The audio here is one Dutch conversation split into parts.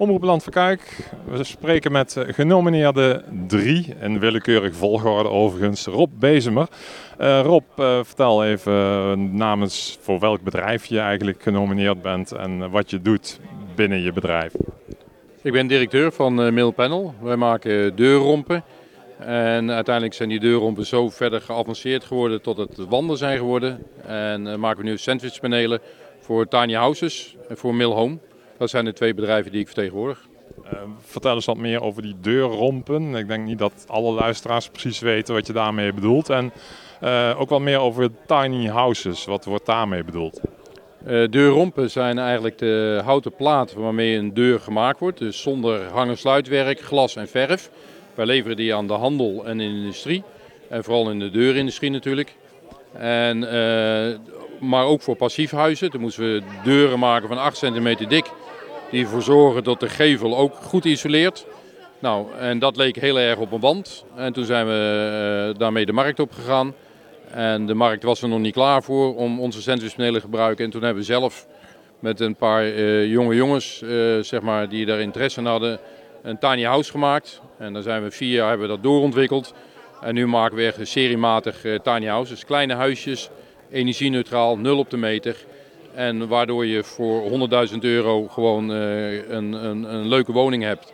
Omroep Land van Kuik. We spreken met eh, genomineerde drie, in willekeurige volgorde overigens. Rob Bezemer. Uh, Rob, uh, vertel even namens voor welk bedrijf je eigenlijk genomineerd bent en wat je doet binnen je bedrijf. Ik ben directeur van Mailpanel. Wij maken deurrompen. En uiteindelijk zijn die deurrompen zo verder geavanceerd geworden tot het wanden zijn geworden. En maken we nu sandwichpanelen voor tiny houses en voor Mill Home. Dat zijn de twee bedrijven die ik vertegenwoordig. Uh, vertel eens wat meer over die deurrompen. Ik denk niet dat alle luisteraars precies weten wat je daarmee bedoelt. En uh, ook wat meer over tiny houses. Wat wordt daarmee bedoeld? Uh, deurrompen zijn eigenlijk de houten platen waarmee een deur gemaakt wordt. Dus zonder hang- en sluitwerk, glas en verf. Wij leveren die aan de handel en in de industrie. En vooral in de deurindustrie natuurlijk. En, maar ook voor passiefhuizen. Dan moeten we deuren maken van 8 centimeter dik die ervoor zorgen dat de gevel ook goed isoleert. Nou, en dat leek heel erg op een wand. En toen zijn we uh, daarmee de markt op gegaan. En de markt was er nog niet klaar voor om onze sandwichpanelen te gebruiken. En toen hebben we zelf met een paar uh, jonge jongens, uh, zeg maar, die daar interesse in hadden, een tiny house gemaakt. En dan zijn we vier jaar hebben we dat doorontwikkeld. En nu maken we echt seriematig tiny houses. Kleine huisjes, energie-neutraal, nul op de meter. En waardoor je voor 100.000 euro gewoon uh, een, een, een, leuke woning hebt.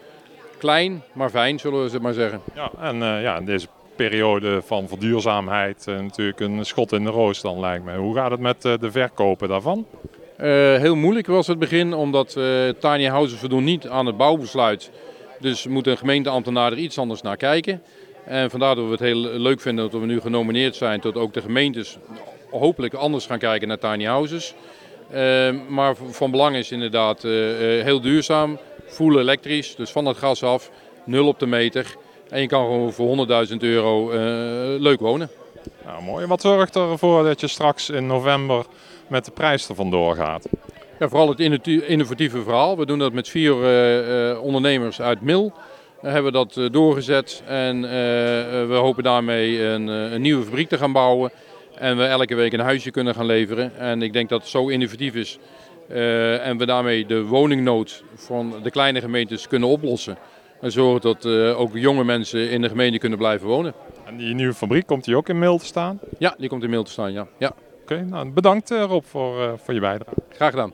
Klein, maar fijn, zullen we maar zeggen. Ja, en uh, ja, in deze periode van verduurzaamheid uh, natuurlijk een schot in de roos dan lijkt me. Hoe gaat het met de verkopen daarvan? heel moeilijk was het begin, omdat tiny houses voldoen niet aan het bouwbesluit. Dus moet een gemeenteambtenaar er iets anders naar kijken. En vandaar dat we het heel leuk vinden dat we nu genomineerd zijn tot ook de gemeentes hopelijk anders gaan kijken naar tiny houses. Uh, maar van belang is inderdaad uh, heel duurzaam, full elektrisch, dus van het gas af, nul op de meter. En je kan gewoon voor 100.000 euro uh, leuk wonen. Nou, mooi. Wat zorgt ervoor dat je straks in november met de prijs ervan doorgaat? Ja, vooral het innovatieve verhaal. We doen dat met vier ondernemers uit Mil. hebben we dat doorgezet en we hopen daarmee een, een nieuwe fabriek te gaan bouwen. En we elke week een huisje kunnen gaan leveren. En ik denk dat het zo innovatief is. Uh, en we daarmee de woningnood van de kleine gemeentes kunnen oplossen. En zorgen dat uh, ook jonge mensen in de gemeente kunnen blijven wonen. En die nieuwe fabriek, komt die ook in Mail te staan? Ja, die komt in Mail te staan, ja. ja. Oké, okay, nou, bedankt Rob voor, uh, voor je bijdrage. Graag gedaan.